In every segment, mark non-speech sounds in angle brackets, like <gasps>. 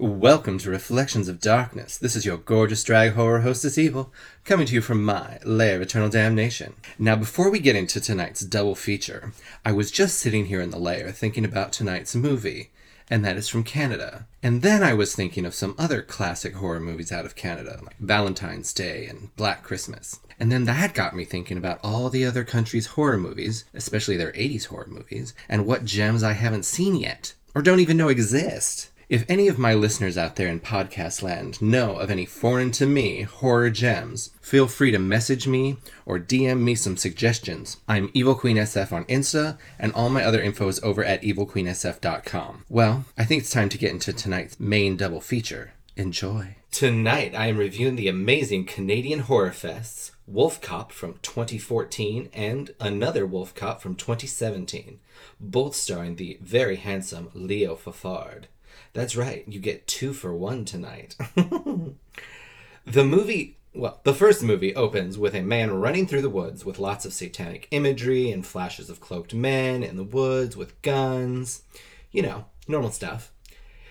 Welcome to Reflections of Darkness. This is your gorgeous drag horror hostess Evil, coming to you from my lair of eternal damnation. Now, before we get into tonight's double feature, I was just sitting here in the lair thinking about tonight's movie, and that is from Canada. And then I was thinking of some other classic horror movies out of Canada, like Valentine's Day and Black Christmas. And then that got me thinking about all the other countries' horror movies, especially their 80s horror movies, and what gems I haven't seen yet, or don't even know exist. If any of my listeners out there in podcast land know of any foreign to me horror gems, feel free to message me or DM me some suggestions. I'm Evil Queen SF on Insta, and all my other info is over at evilqueensf.com. Well, I think it's time to get into tonight's main double feature. Enjoy. Tonight, I am reviewing the amazing Canadian horror fests Wolf Cop from 2014 and another Wolf Cop from 2017, both starring the very handsome Leo Fafard. That's right, you get two for one tonight. <laughs> the movie, well, the first movie opens with a man running through the woods with lots of satanic imagery and flashes of cloaked men in the woods with guns. You know, normal stuff.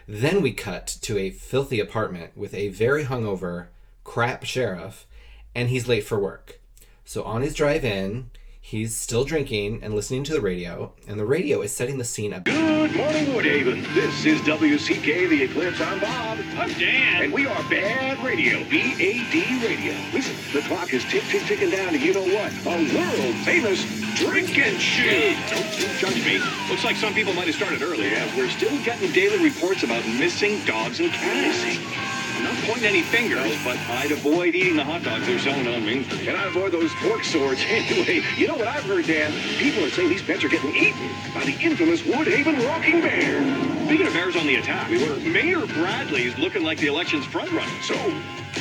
Then we cut to a filthy apartment with a very hungover, crap sheriff, and he's late for work. So on his drive in, He's still drinking and listening to the radio, and the radio is setting the scene up. Good morning, Woodhaven. This is WCK The Eclipse. I'm Bob. I'm Dan. And we are Bad Radio, B-A-D Radio. Listen, the clock is tick, tick, ticking down to you know what? A world famous drinking shoot. Don't you judge me. Looks like some people might have started early. Yeah, we're still getting daily reports about missing dogs and cats. Not pointing any fingers, but I'd avoid eating the hot dogs they're selling on Main Street. And I avoid those fork swords <laughs> anyway. You know what I've heard, Dan? People are saying these pets are getting eaten by the infamous Woodhaven Rocking Bear. Speaking of bears on the attack, we were Mayor Bradley's looking like the election's front runner. So,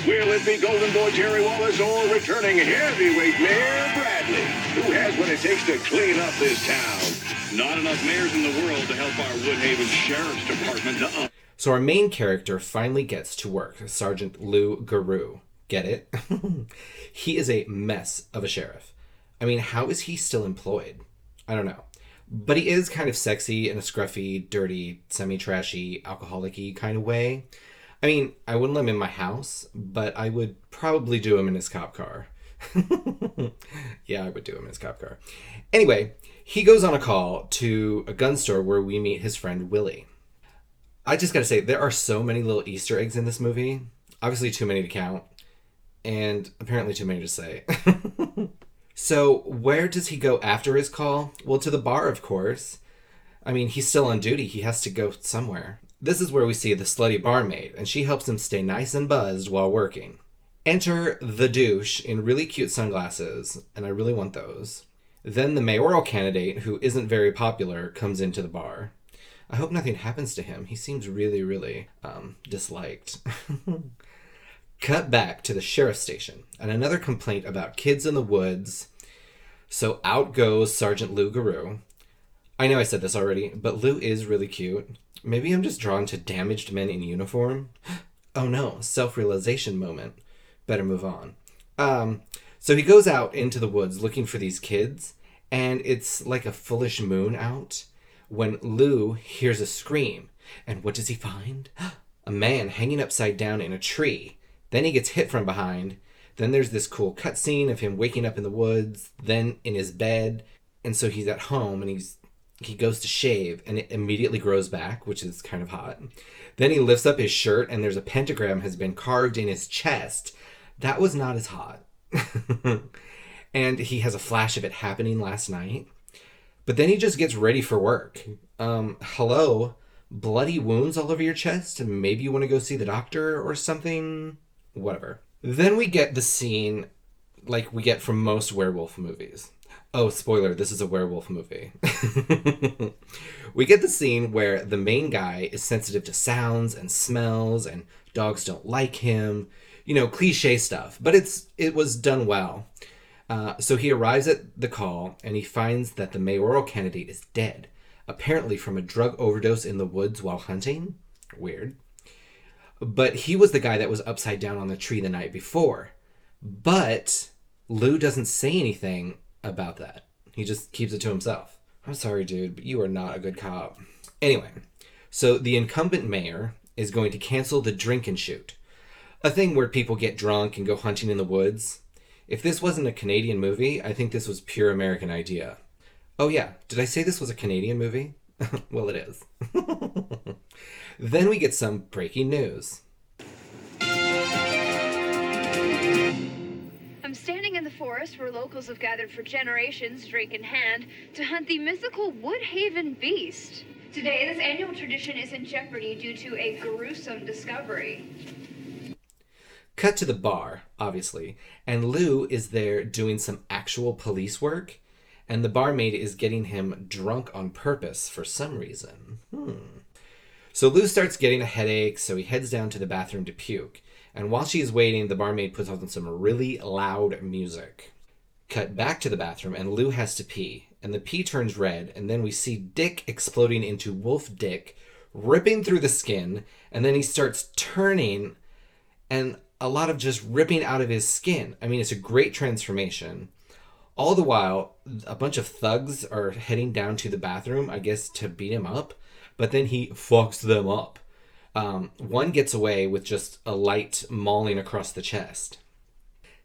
will it be Golden Boy Jerry Wallace or returning heavyweight Mayor Bradley, who has what it takes to clean up this town? Not enough mayors in the world to help our Woodhaven Sheriff's Department to up. So our main character finally gets to work, Sergeant Lou Garou. Get it? <laughs> he is a mess of a sheriff. I mean, how is he still employed? I don't know. But he is kind of sexy in a scruffy, dirty, semi trashy, alcoholic kind of way. I mean, I wouldn't let him in my house, but I would probably do him in his cop car. <laughs> yeah, I would do him in his cop car. Anyway, he goes on a call to a gun store where we meet his friend Willie. I just gotta say, there are so many little Easter eggs in this movie. Obviously, too many to count, and apparently too many to say. <laughs> so, where does he go after his call? Well, to the bar, of course. I mean, he's still on duty, he has to go somewhere. This is where we see the slutty barmaid, and she helps him stay nice and buzzed while working. Enter the douche in really cute sunglasses, and I really want those. Then the mayoral candidate, who isn't very popular, comes into the bar. I hope nothing happens to him. He seems really, really um, disliked. <laughs> Cut back to the sheriff's station and another complaint about kids in the woods. So out goes Sergeant Lou Garou. I know I said this already, but Lou is really cute. Maybe I'm just drawn to damaged men in uniform. <gasps> Oh no, self realization moment. Better move on. Um, so he goes out into the woods looking for these kids, and it's like a foolish moon out when Lou hears a scream. And what does he find? <gasps> A man hanging upside down in a tree. Then he gets hit from behind. Then there's this cool cutscene of him waking up in the woods, then in his bed. And so he's at home and he's he goes to shave and it immediately grows back, which is kind of hot. Then he lifts up his shirt and there's a pentagram has been carved in his chest. That was not as hot. <laughs> and he has a flash of it happening last night. But then he just gets ready for work. Um, hello, bloody wounds all over your chest. Maybe you want to go see the doctor or something. Whatever. Then we get the scene like we get from most werewolf movies. Oh, spoiler, this is a werewolf movie. <laughs> we get the scene where the main guy is sensitive to sounds and smells and dogs don't like him. You know, cliche stuff, but it's it was done well. Uh, so he arrives at the call and he finds that the mayoral candidate is dead, apparently from a drug overdose in the woods while hunting. Weird. But he was the guy that was upside down on the tree the night before. But Lou doesn't say anything about that. He just keeps it to himself. I'm sorry, dude, but you are not a good cop. Anyway, so the incumbent mayor is going to cancel the drink and shoot, a thing where people get drunk and go hunting in the woods. If this wasn't a Canadian movie, I think this was pure American idea. Oh yeah, did I say this was a Canadian movie? <laughs> well, it is. <laughs> then we get some breaking news. I'm standing in the forest where locals have gathered for generations, drink in hand, to hunt the mythical Woodhaven beast. Today, this annual tradition is in jeopardy due to a gruesome discovery. Cut to the bar, obviously, and Lou is there doing some actual police work, and the barmaid is getting him drunk on purpose for some reason. Hmm. So Lou starts getting a headache, so he heads down to the bathroom to puke. And while she is waiting, the barmaid puts on some really loud music. Cut back to the bathroom, and Lou has to pee. And the pee turns red, and then we see Dick exploding into Wolf Dick, ripping through the skin, and then he starts turning, and a lot of just ripping out of his skin. I mean, it's a great transformation. All the while, a bunch of thugs are heading down to the bathroom, I guess, to beat him up, but then he fucks them up. Um, one gets away with just a light mauling across the chest.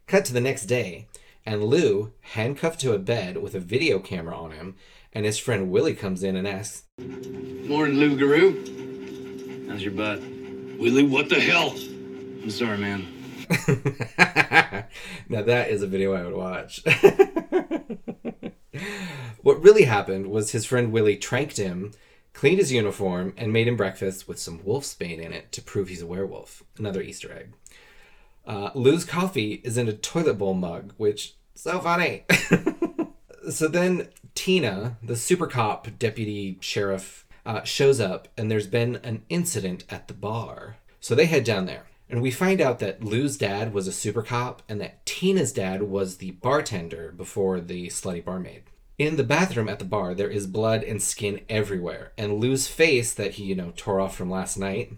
Cut to the next day, and Lou, handcuffed to a bed with a video camera on him, and his friend Willie comes in and asks, Morning, Lou Garou. How's your butt? Willie, what the hell? I'm sorry, man. <laughs> now that is a video I would watch. <laughs> what really happened was his friend Willie tranked him, cleaned his uniform, and made him breakfast with some wolfsbane in it to prove he's a werewolf. Another Easter egg. Uh, Lou's coffee is in a toilet bowl mug, which so funny. <laughs> so then Tina, the super cop deputy sheriff, uh, shows up, and there's been an incident at the bar. So they head down there. And we find out that Lou's dad was a super cop and that Tina's dad was the bartender before the slutty barmaid. In the bathroom at the bar, there is blood and skin everywhere, and Lou's face that he, you know, tore off from last night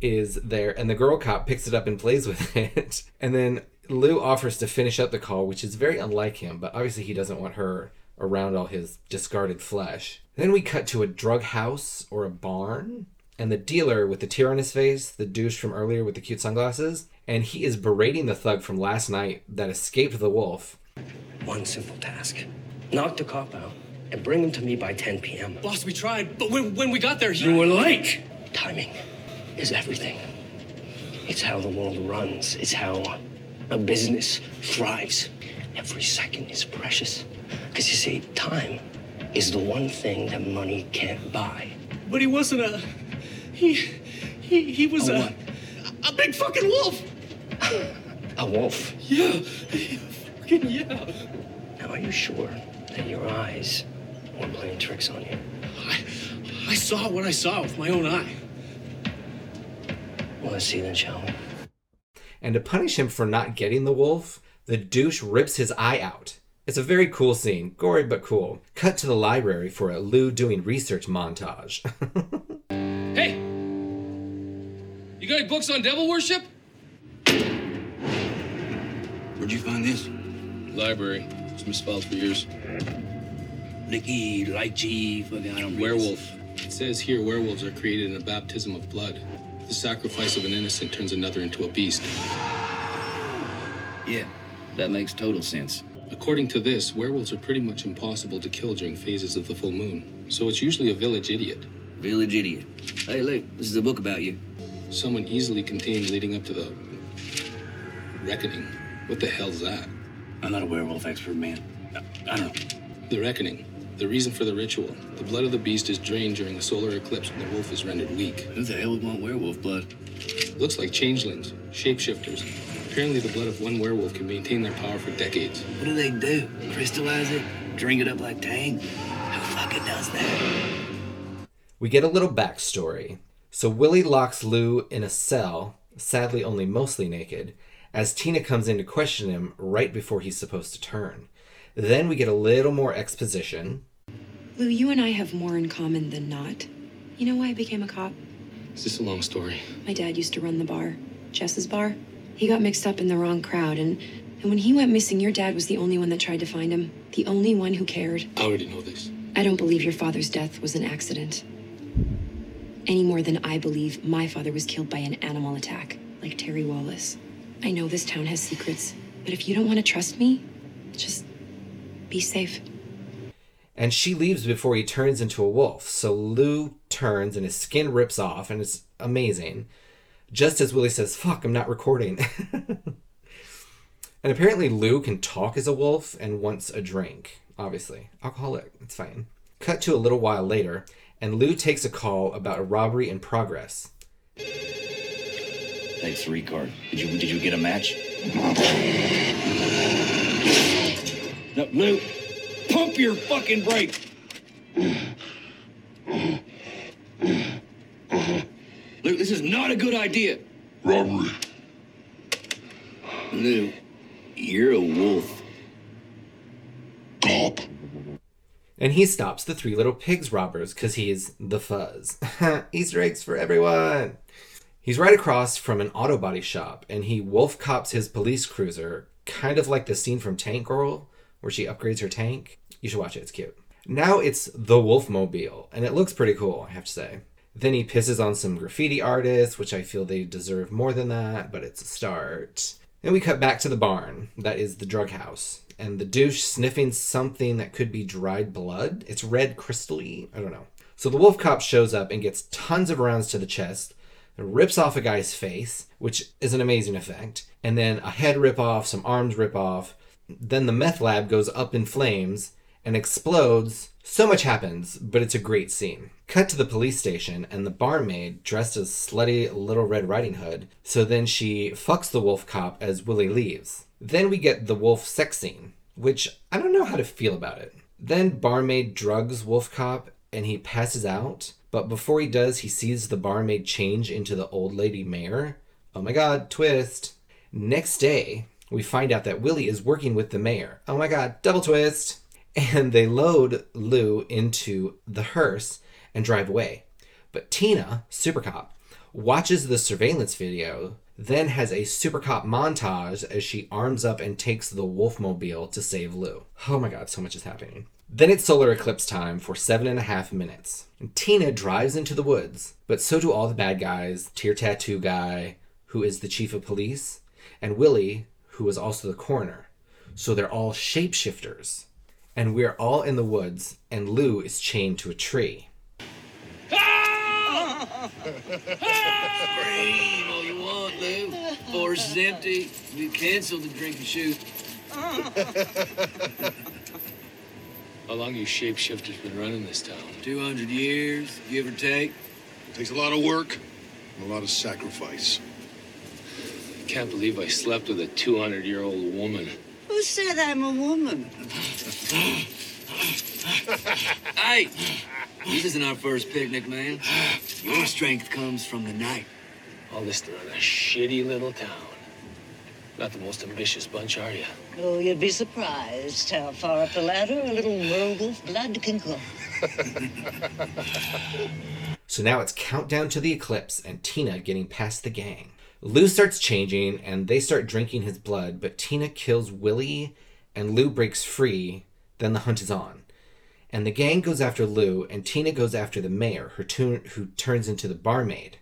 is there, and the girl cop picks it up and plays with <laughs> it. And then Lou offers to finish up the call, which is very unlike him, but obviously he doesn't want her around all his discarded flesh. Then we cut to a drug house or a barn, and the dealer with the tear on his face, the douche from earlier with the cute sunglasses, and he is berating the thug from last night that escaped the wolf. One simple task knock the cop out and bring him to me by 10 p.m. Boss, we tried, but when, when we got there, he... You were late! Timing is everything. It's how the world runs, it's how a business thrives. Every second is precious. Because you see, time is the one thing that money can't buy. But he wasn't a... He... He, he was A a... A big fucking wolf! A wolf. Yeah. Fucking yeah. Now, are you sure that your eyes weren't playing tricks on you? I, I saw what I saw with my own eye. Well, let's see then, shall we? And to punish him for not getting the wolf, the douche rips his eye out. It's a very cool scene, gory but cool. Cut to the library for a Lou doing research montage. <laughs> Books on devil worship? Where'd you find this? Library. It's misspelled for years. Nicky, lychee, fucking, I don't Werewolf. It says here werewolves are created in a baptism of blood. The sacrifice of an innocent turns another into a beast. Yeah, that makes total sense. According to this, werewolves are pretty much impossible to kill during phases of the full moon. So it's usually a village idiot. Village idiot. Hey, look, this is a book about you. Someone easily contained leading up to the reckoning. What the hell's that? I'm not a werewolf expert, man. I, I don't know. The reckoning. The reason for the ritual. The blood of the beast is drained during a solar eclipse when the wolf is rendered weak. Who the hell would want werewolf blood? Looks like changelings, shapeshifters. Apparently, the blood of one werewolf can maintain their power for decades. What do they do? Crystallize it? Drink it up like Tang? Who fucking does that? we get a little backstory. So Willie locks Lou in a cell, sadly only mostly naked, as Tina comes in to question him right before he's supposed to turn. Then we get a little more exposition. Lou, you and I have more in common than not. You know why I became a cop? Is this a long story? My dad used to run the bar, Jess's bar. He got mixed up in the wrong crowd, and, and when he went missing, your dad was the only one that tried to find him. The only one who cared. I already know this. I don't believe your father's death was an accident. Any more than I believe my father was killed by an animal attack, like Terry Wallace. I know this town has secrets, but if you don't want to trust me, just be safe. And she leaves before he turns into a wolf. So Lou turns and his skin rips off, and it's amazing. Just as Willie says, Fuck, I'm not recording. <laughs> and apparently, Lou can talk as a wolf and wants a drink. Obviously, alcoholic, it's fine. Cut to a little while later, and Lou takes a call about a robbery in progress. Thanks, Ricard. Did you did you get a match? No, Lou, pump your fucking brake. Lou, this is not a good idea. Robbery. Lou, you're a wolf. Cop. And he stops the Three Little Pigs robbers because he's the fuzz. <laughs> Easter eggs for everyone. He's right across from an auto body shop and he wolf cops his police cruiser, kind of like the scene from Tank Girl where she upgrades her tank. You should watch it, it's cute. Now it's the Wolfmobile, and it looks pretty cool, I have to say. Then he pisses on some graffiti artists, which I feel they deserve more than that, but it's a start. Then we cut back to the barn, that is the drug house, and the douche sniffing something that could be dried blood. It's red crystally, I don't know. So the wolf cop shows up and gets tons of rounds to the chest, rips off a guy's face, which is an amazing effect, and then a head rip off, some arms rip off. Then the meth lab goes up in flames and explodes. So much happens, but it's a great scene. Cut to the police station, and the barmaid, dressed as slutty Little Red Riding Hood, so then she fucks the wolf cop as Willie leaves. Then we get the wolf sex scene, which I don't know how to feel about it. Then barmaid drugs wolf cop, and he passes out, but before he does, he sees the barmaid change into the old lady mayor. Oh my god, twist. Next day, we find out that Willie is working with the mayor. Oh my god, double twist. And they load Lou into the hearse and drive away. But Tina, Super Cop, watches the surveillance video, then has a Super Cop montage as she arms up and takes the Wolfmobile to save Lou. Oh my god, so much is happening. Then it's solar eclipse time for seven and a half minutes. And Tina drives into the woods, but so do all the bad guys Tear Tattoo Guy, who is the chief of police, and Willie, who is also the coroner. So they're all shapeshifters. And we're all in the woods, and Lou is chained to a tree. You want, Lou. Forest is empty. We canceled the drink and shoot. How long you shapeshifters been running this town? 200 years, give or take. It takes a lot of work and a lot of sacrifice. Can't believe I slept with a 200 year old woman. Who said I'm a woman? Hey, this isn't our first picnic, man. Your strength comes from the night. All this to run a shitty little town. Not the most ambitious bunch, are you? Oh, you'd be surprised how far up the ladder a little werewolf blood can go. <laughs> So now it's countdown to the eclipse and Tina getting past the gang. Lou starts changing and they start drinking his blood, but Tina kills Willie and Lou breaks free. Then the hunt is on. And the gang goes after Lou and Tina goes after the mayor, who, tu- who turns into the barmaid.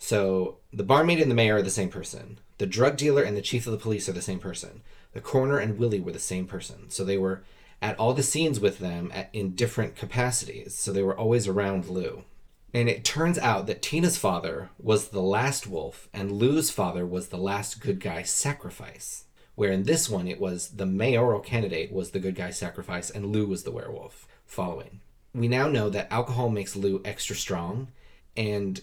So the barmaid and the mayor are the same person. The drug dealer and the chief of the police are the same person. The coroner and Willie were the same person. So they were at all the scenes with them at, in different capacities. So they were always around Lou. And it turns out that Tina's father was the last wolf, and Lou's father was the last good guy sacrifice. Where in this one, it was the mayoral candidate was the good guy sacrifice, and Lou was the werewolf following. We now know that alcohol makes Lou extra strong, and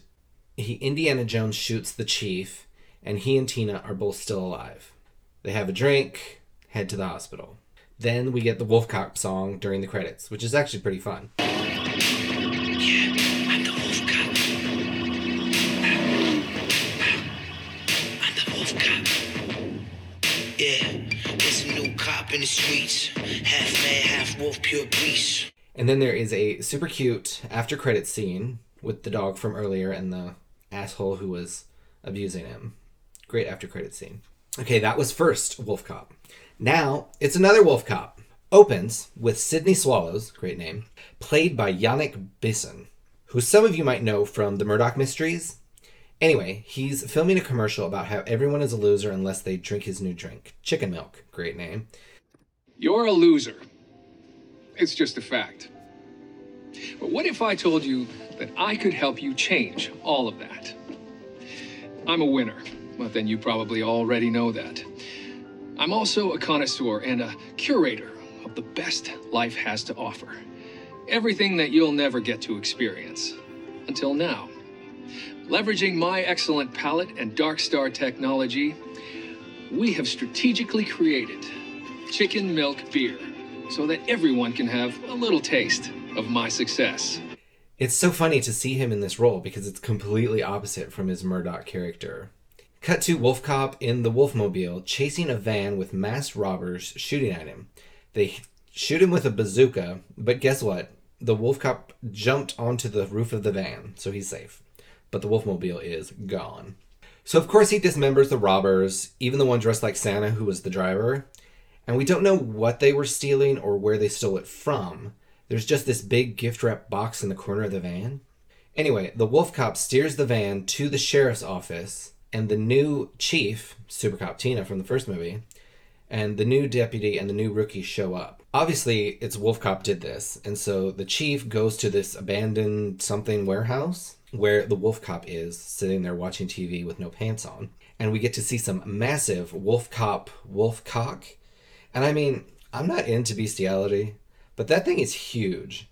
he Indiana Jones shoots the chief, and he and Tina are both still alive. They have a drink, head to the hospital. Then we get the Wolf Cop song during the credits, which is actually pretty fun. I'm the wolf cop. I'm the wolf cop. Yeah, there's a new cop in the streets. Half man, half wolf, pure. And then there is a super cute after credit scene with the dog from earlier and the asshole who was abusing him. Great after credit scene. Okay, that was first Wolf Cop. Now it's another Wolf Cop. Opens with Sydney Swallows, great name, played by Yannick Bisson, who some of you might know from the Murdoch Mysteries. Anyway, he's filming a commercial about how everyone is a loser unless they drink his new drink, chicken milk, great name. You're a loser. It's just a fact. But what if I told you that I could help you change all of that? I'm a winner, but then you probably already know that. I'm also a connoisseur and a curator of the best life has to offer. Everything that you'll never get to experience. Until now. Leveraging my excellent palate and Dark Star technology, we have strategically created chicken milk beer so that everyone can have a little taste of my success. It's so funny to see him in this role because it's completely opposite from his Murdoch character. Cut to Wolf Cop in the Wolfmobile chasing a van with masked robbers shooting at him. They shoot him with a bazooka, but guess what? The Wolf Cop jumped onto the roof of the van, so he's safe. But the Wolfmobile is gone. So, of course, he dismembers the robbers, even the one dressed like Santa who was the driver. And we don't know what they were stealing or where they stole it from. There's just this big gift wrap box in the corner of the van. Anyway, the Wolf Cop steers the van to the sheriff's office, and the new chief, Super Cop Tina from the first movie, and the new deputy and the new rookie show up. Obviously, it's Wolf Cop did this, and so the chief goes to this abandoned something warehouse where the Wolf Cop is sitting there watching TV with no pants on. And we get to see some massive Wolf Cop wolf cock. And I mean, I'm not into bestiality, but that thing is huge.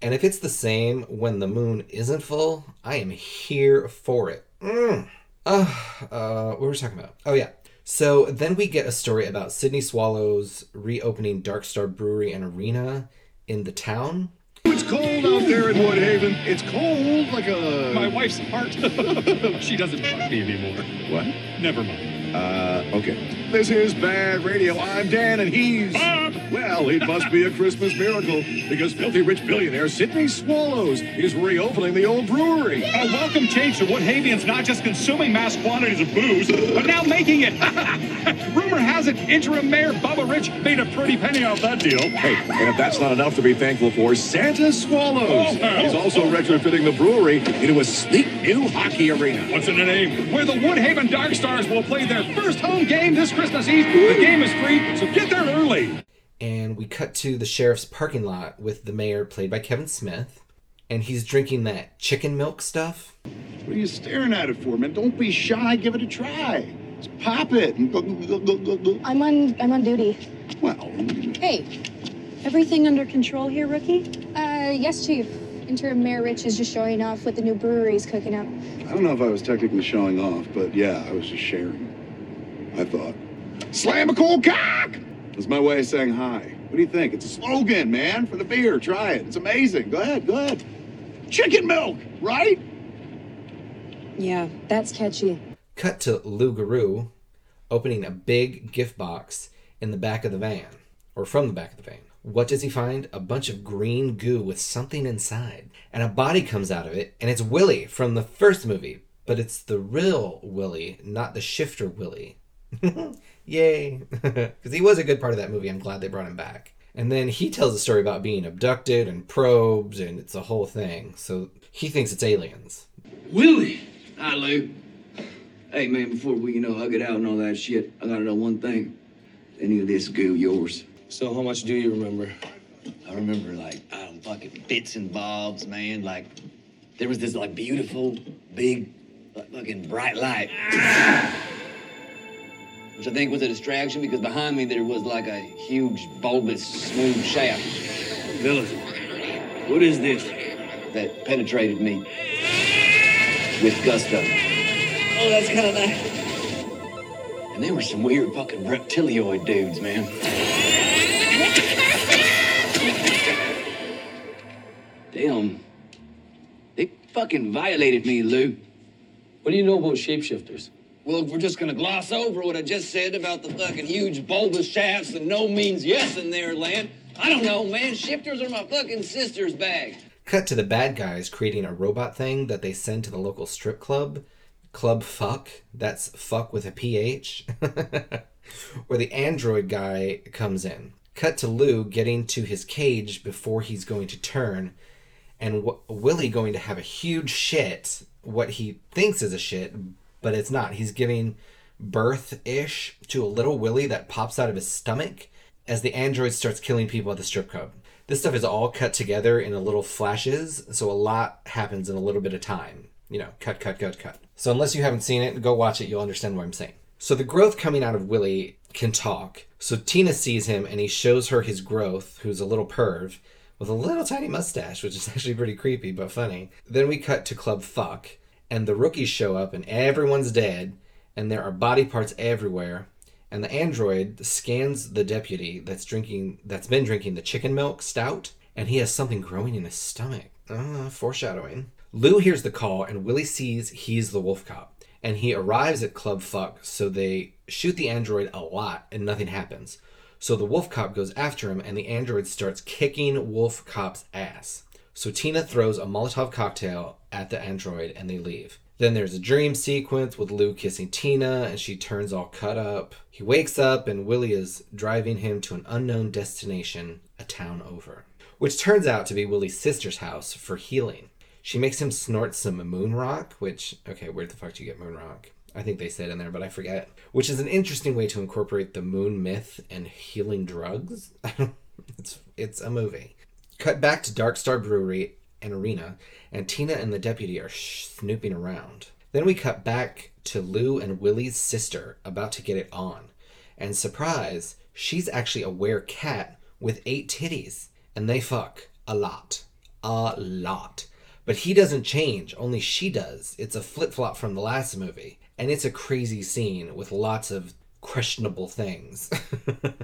And if it's the same when the moon isn't full, I am here for it. Mm. Uh, uh, what were we talking about? Oh, yeah. So then we get a story about Sydney Swallows reopening Dark Star Brewery and Arena in the town. It's cold out there in Woodhaven. It's cold like a. My wife's heart. <laughs> she doesn't bug me anymore. What? Never mind. Uh, okay. This is Bad Radio. I'm Dan, and he's. Bob! Well, it must be a Christmas miracle because filthy rich billionaire Sydney Swallows is reopening the old brewery. A welcome change to Woodhavians not just consuming mass quantities of booze, but now making it. <laughs> Rumor has it, interim mayor Bubba Rich made a pretty penny off that deal. Hey, and if that's not enough to be thankful for, Santa Swallows Oh, is also retrofitting the brewery into a sleek new hockey arena. What's in the name? Where the Woodhaven Dark Stars will play their first home game this Christmas Eve. The game is free, so get there early. And we cut to the sheriff's parking lot with the mayor played by Kevin Smith and he's drinking that chicken milk stuff What are you staring at it for, man? Don't be shy. Give it a try. Just pop it. and go- go- go- go- go. I'm on I'm on duty. Well, Hey, everything under control here, rookie? Uh, yes, Chief. Interim Mayor Rich is just showing off what the new brewery is cooking up. I don't know if I was technically showing off, but yeah, I was just sharing. I thought. Slam a cool cock! That's my way of saying hi. What do you think? It's a slogan, man, for the beer. Try it. It's amazing. Go ahead, go ahead. Chicken milk, right? Yeah, that's catchy. cut to Lou Garou opening a big gift box in the back of the van or from the back of the van what does he find a bunch of green goo with something inside and a body comes out of it and it's Willie from the first movie but it's the real Willie not the shifter Willie <laughs> Yay. <laughs> Because he was a good part of that movie. I'm glad they brought him back. And then he tells a story about being abducted and probed, and it's a whole thing. So he thinks it's aliens. Willie! Hi, Lou. Hey, man, before we, you know, hug it out and all that shit, I gotta know one thing. Any of this goo yours? So how much do you remember? I remember, like, I don't fucking bits and bobs, man. Like, there was this, like, beautiful, big, like, fucking bright light. <laughs> Which I think was a distraction because behind me there was, like, a huge, bulbous, smooth shaft. Fellas, what is this? That penetrated me with gusto. Oh, that's kind of nice. And there were some weird fucking reptilioid dudes, man. Damn. They fucking violated me, Lou. What do you know about shapeshifters? Well, if we're just gonna gloss over what I just said about the fucking huge bulbous shafts and no means yes in their land, I don't know, man. Shifters are my fucking sister's bag. Cut to the bad guys creating a robot thing that they send to the local strip club. Club Fuck. That's fuck with a PH. <laughs> Where the android guy comes in. Cut to Lou getting to his cage before he's going to turn, and w- Willie going to have a huge shit, what he thinks is a shit, but it's not. He's giving birth ish to a little Willie that pops out of his stomach as the android starts killing people at the strip club. This stuff is all cut together in a little flashes, so a lot happens in a little bit of time. You know, cut, cut, cut, cut. So unless you haven't seen it, go watch it, you'll understand what I'm saying. So the growth coming out of Willie can talk. So Tina sees him and he shows her his growth, who's a little perv with a little tiny mustache, which is <laughs> actually pretty creepy but funny. Then we cut to Club Fuck, and the rookies show up and everyone's dead, and there are body parts everywhere. And the android scans the deputy that's drinking that's been drinking the chicken milk stout, and he has something growing in his stomach. Uh, foreshadowing. Lou hears the call, and Willie sees he's the wolf cop. And he arrives at Club Fuck, so they shoot the android a lot, and nothing happens. So the wolf cop goes after him, and the android starts kicking wolf cop's ass. So Tina throws a Molotov cocktail at the android, and they leave. Then there's a dream sequence with Lou kissing Tina, and she turns all cut up. He wakes up, and Willie is driving him to an unknown destination, a town over, which turns out to be Willie's sister's house for healing. She makes him snort some moon rock, which, okay, where the fuck do you get moon rock? I think they said in there, but I forget. Which is an interesting way to incorporate the moon myth and healing drugs. <laughs> it's it's a movie. Cut back to Dark Star Brewery and Arena, and Tina and the deputy are snooping around. Then we cut back to Lou and Willie's sister about to get it on. And surprise, she's actually a were cat with eight titties. And they fuck a lot. A lot. But he doesn't change, only she does. It's a flip flop from the last movie. And it's a crazy scene with lots of questionable things.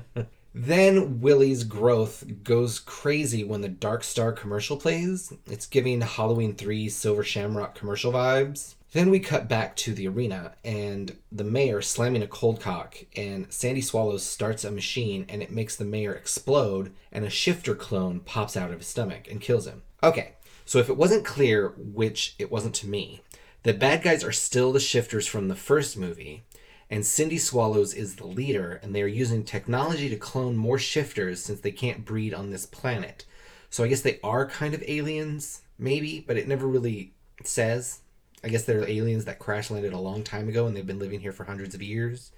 <laughs> then Willie's growth goes crazy when the Dark Star commercial plays. It's giving Halloween 3 Silver Shamrock commercial vibes. Then we cut back to the arena and the mayor slamming a cold cock, and Sandy Swallows starts a machine and it makes the mayor explode, and a shifter clone pops out of his stomach and kills him. Okay, so if it wasn't clear, which it wasn't to me, the bad guys are still the shifters from the first movie, and Sydney Swallows is the leader, and they are using technology to clone more shifters since they can't breed on this planet. So I guess they are kind of aliens, maybe, but it never really says. I guess they're aliens that crash landed a long time ago and they've been living here for hundreds of years.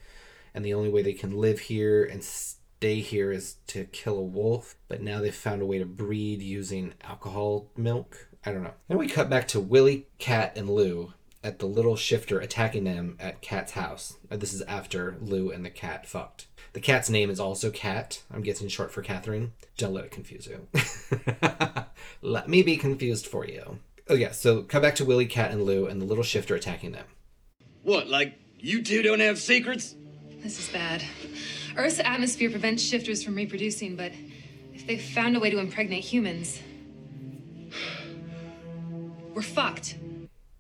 And the only way they can live here and stay here is to kill a wolf. But now they've found a way to breed using alcohol milk. I don't know. Then we cut back to Willie, Cat, and Lou at the little shifter attacking them at Cat's house. Uh, This is after Lou and the cat fucked. The cat's name is also Cat. I'm guessing short for Catherine. Don't let it confuse you. <laughs> let me be confused for you. Oh yeah, so come back to Willie, Cat, and Lou, and the little shifter attacking them. What, like you two don't have secrets? This is bad. Earth's atmosphere prevents shifters from reproducing, but if they found a way to impregnate humans, we're fucked.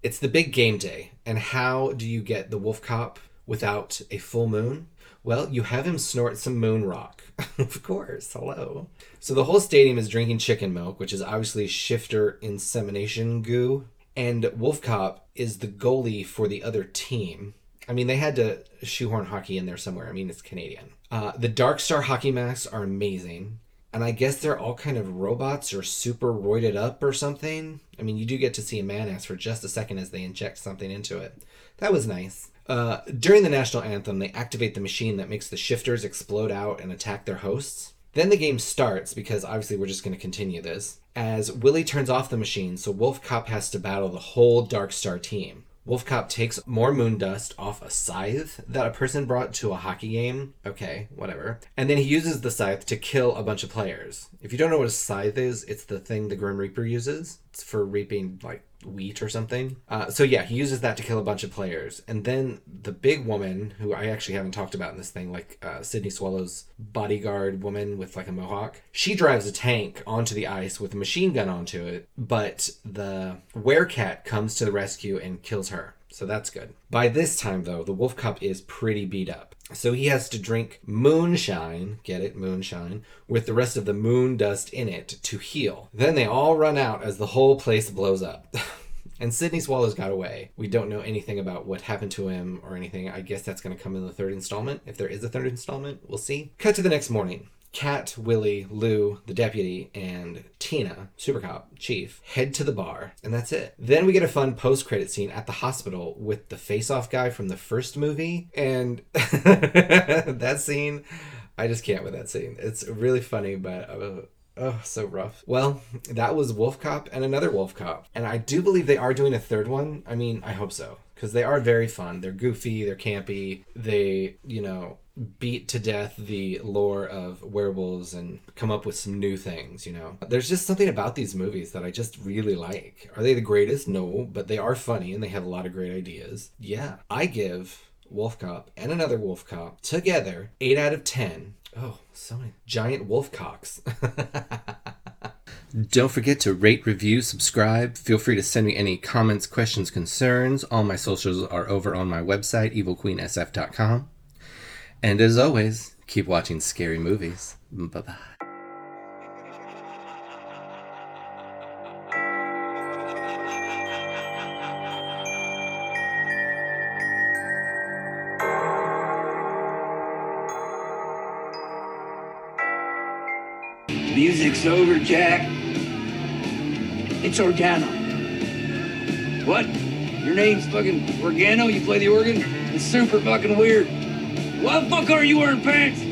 It's the big game day, and how do you get the wolf cop without a full moon? Well, you have him snort some moon rock. <laughs> of course, hello. So the whole stadium is drinking chicken milk, which is obviously shifter insemination goo. And Wolf Cop is the goalie for the other team. I mean, they had to shoehorn hockey in there somewhere. I mean, it's Canadian. Uh, the Dark Star hockey masks are amazing. And I guess they're all kind of robots or super roided up or something. I mean, you do get to see a man ass for just a second as they inject something into it. That was nice. Uh, during the national anthem, they activate the machine that makes the shifters explode out and attack their hosts. Then the game starts because obviously we're just going to continue this. As Willie turns off the machine, so Wolf Cop has to battle the whole Dark Star team. Wolf Cop takes more moon dust off a scythe that a person brought to a hockey game. Okay, whatever. And then he uses the scythe to kill a bunch of players. If you don't know what a scythe is, it's the thing the Grim Reaper uses. It's for reaping like wheat or something. Uh, so yeah, he uses that to kill a bunch of players. And then the big woman, who I actually haven't talked about in this thing, like uh, Sydney Swallow's bodyguard woman with like a mohawk, she drives a tank onto the ice with a machine gun onto it. But the werecat comes to the rescue and kills her. So that's good. By this time, though, the wolf cop is pretty beat up. So he has to drink moonshine, get it, moonshine, with the rest of the moon dust in it to heal. Then they all run out as the whole place blows up. <laughs> and Sydney Swallows got away. We don't know anything about what happened to him or anything. I guess that's going to come in the third installment. If there is a third installment, we'll see. Cut to the next morning. Kat, Willie, Lou, the deputy, and Tina, Super Cop, Chief, head to the bar, and that's it. Then we get a fun post credit scene at the hospital with the face off guy from the first movie, and <laughs> that scene, I just can't with that scene. It's really funny, but. Uh, Oh, so rough. Well, that was Wolf Cop and another Wolf Cop. And I do believe they are doing a third one. I mean, I hope so. Because they are very fun. They're goofy, they're campy, they, you know, beat to death the lore of werewolves and come up with some new things, you know. There's just something about these movies that I just really like. Are they the greatest? No, but they are funny and they have a lot of great ideas. Yeah, I give Wolf Cop and another Wolf Cop together 8 out of 10. Oh, so many giant wolf cocks. <laughs> Don't forget to rate, review, subscribe. Feel free to send me any comments, questions, concerns. All my socials are over on my website, evilqueensf.com. And as always, keep watching scary movies. Bye bye. Music's over, Jack. It's Organo. What? Your name's fucking Organo? You play the organ? It's super fucking weird. Why the fuck are you wearing pants?